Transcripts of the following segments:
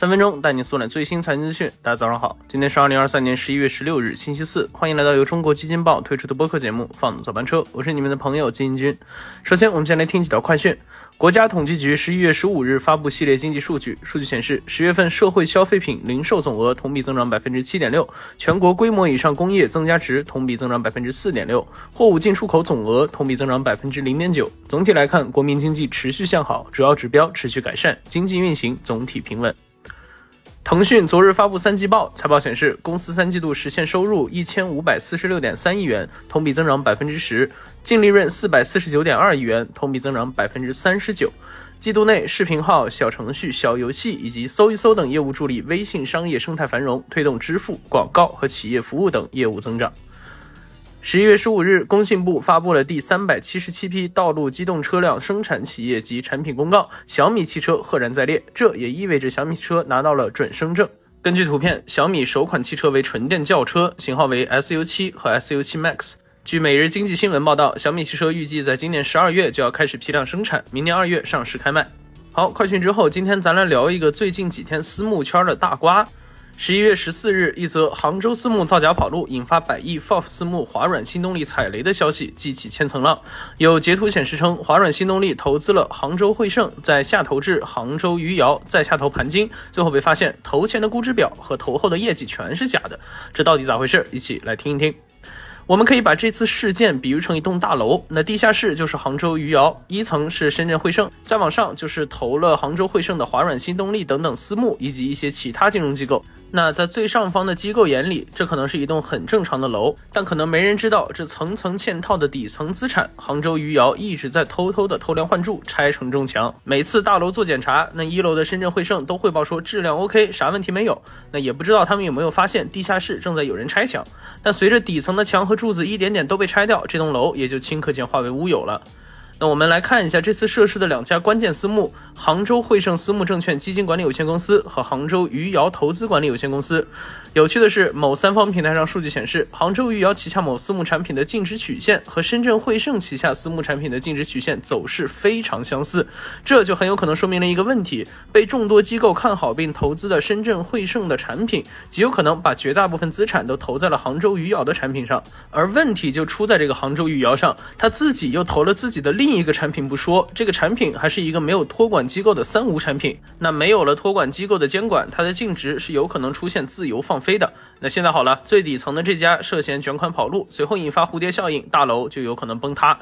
三分钟带你速览最新财经资讯。大家早上好，今天是二零二三年十一月十六日，星期四。欢迎来到由中国基金报推出的播客节目《放早班车》，我是你们的朋友金军。首先，我们先来听几条快讯。国家统计局十一月十五日发布系列经济数据，数据显示，十月份社会消费品零售总额同比增长百分之七点六，全国规模以上工业增加值同比增长百分之四点六，货物进出口总额同比增长百分之零点九。总体来看，国民经济持续向好，主要指标持续改善，经济运行总体平稳。腾讯昨日发布三季报，财报显示，公司三季度实现收入一千五百四十六点三亿元，同比增长百分之十，净利润四百四十九点二亿元，同比增长百分之三十九。季度内，视频号、小程序、小游戏以及搜一搜等业务助力微信商业生态繁荣，推动支付、广告和企业服务等业务增长。十一月十五日，工信部发布了第三百七十七批道路机动车辆生产企业及产品公告，小米汽车赫然在列，这也意味着小米汽车拿到了准生证。根据图片，小米首款汽车为纯电轿车，型号为 SU7 和 SU7 Max。据每日经济新闻报道，小米汽车预计在今年十二月就要开始批量生产，明年二月上市开卖。好，快讯之后，今天咱来聊一个最近几天私募圈的大瓜。十一月十四日，一则杭州私募造假跑路，引发百亿 FOF 私募华软新动力踩雷的消息激起千层浪。有截图显示称，华软新动力投资了杭州汇盛，在下投至杭州余姚，再下投盘金，最后被发现投前的估值表和投后的业绩全是假的，这到底咋回事？一起来听一听。我们可以把这次事件比喻成一栋大楼，那地下室就是杭州余姚，一层是深圳汇盛，再往上就是投了杭州汇盛的华软新动力等等私募以及一些其他金融机构。那在最上方的机构眼里，这可能是一栋很正常的楼，但可能没人知道这层层嵌套的底层资产。杭州余姚一直在偷偷的偷梁换柱，拆承重墙。每次大楼做检查，那一楼的深圳汇盛都汇报说质量 OK，啥问题没有。那也不知道他们有没有发现地下室正在有人拆墙。但随着底层的墙和柱子一点点都被拆掉，这栋楼也就顷刻间化为乌有了。那我们来看一下这次涉事的两家关键私募：杭州汇盛私募证券基金管理有限公司和杭州余姚投资管理有限公司。有趣的是，某三方平台上数据显示，杭州余姚旗下某私募产品的净值曲线和深圳汇盛旗下私募产品的净值曲线走势非常相似，这就很有可能说明了一个问题：被众多机构看好并投资的深圳汇盛的产品，极有可能把绝大部分资产都投在了杭州余姚的产品上，而问题就出在这个杭州余姚上，他自己又投了自己的另。一个产品不说，这个产品还是一个没有托管机构的三无产品。那没有了托管机构的监管，它的净值是有可能出现自由放飞的。那现在好了，最底层的这家涉嫌卷款跑路，随后引发蝴蝶效应，大楼就有可能崩塌。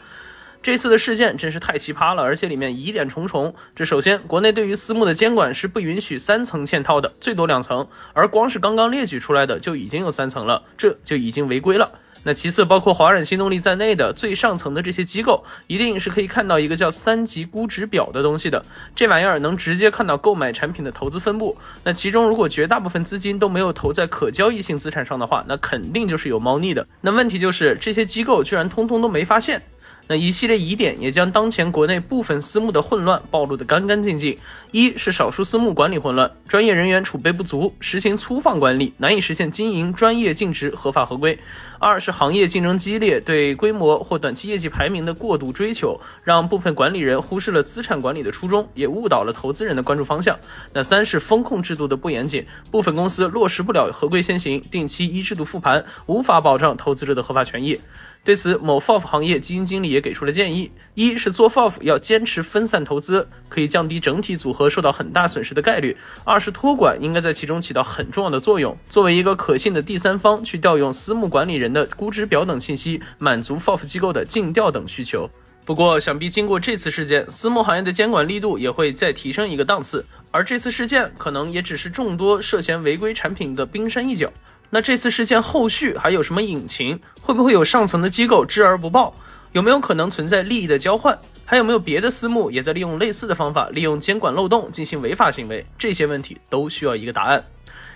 这次的事件真是太奇葩了，而且里面疑点重重。这首先，国内对于私募的监管是不允许三层嵌套的，最多两层，而光是刚刚列举出来的就已经有三层了，这就已经违规了。那其次，包括华软新动力在内的最上层的这些机构，一定是可以看到一个叫三级估值表的东西的。这玩意儿能直接看到购买产品的投资分布。那其中如果绝大部分资金都没有投在可交易性资产上的话，那肯定就是有猫腻的。那问题就是这些机构居然通通都没发现。那一系列疑点也将当前国内部分私募的混乱暴露得干干净净。一是少数私募管理混乱，专业人员储备不足，实行粗放管理，难以实现经营专业、尽职、合法、合规。二是行业竞争激烈，对规模或短期业绩排名的过度追求，让部分管理人忽视了资产管理的初衷，也误导了投资人的关注方向。那三是风控制度的不严谨，部分公司落实不了合规先行，定期一制度复盘，无法保障投资者的合法权益。对此，某 FOF 行业基金经理也给出了建议：一是做 FOF 要坚持分散投资，可以降低整体组合受到很大损失的概率；二是托管应该在其中起到很重要的作用，作为一个可信的第三方去调用私募管理人的估值表等信息，满足 FOF 机构的尽调等需求。不过，想必经过这次事件，私募行业的监管力度也会再提升一个档次，而这次事件可能也只是众多涉嫌违规产品的冰山一角。那这次事件后续还有什么隐情？会不会有上层的机构知而不报？有没有可能存在利益的交换？还有没有别的私募也在利用类似的方法，利用监管漏洞进行违法行为？这些问题都需要一个答案。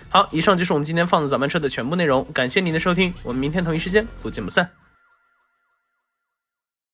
好，以上就是我们今天放的早班车的全部内容，感谢您的收听，我们明天同一时间不见不散。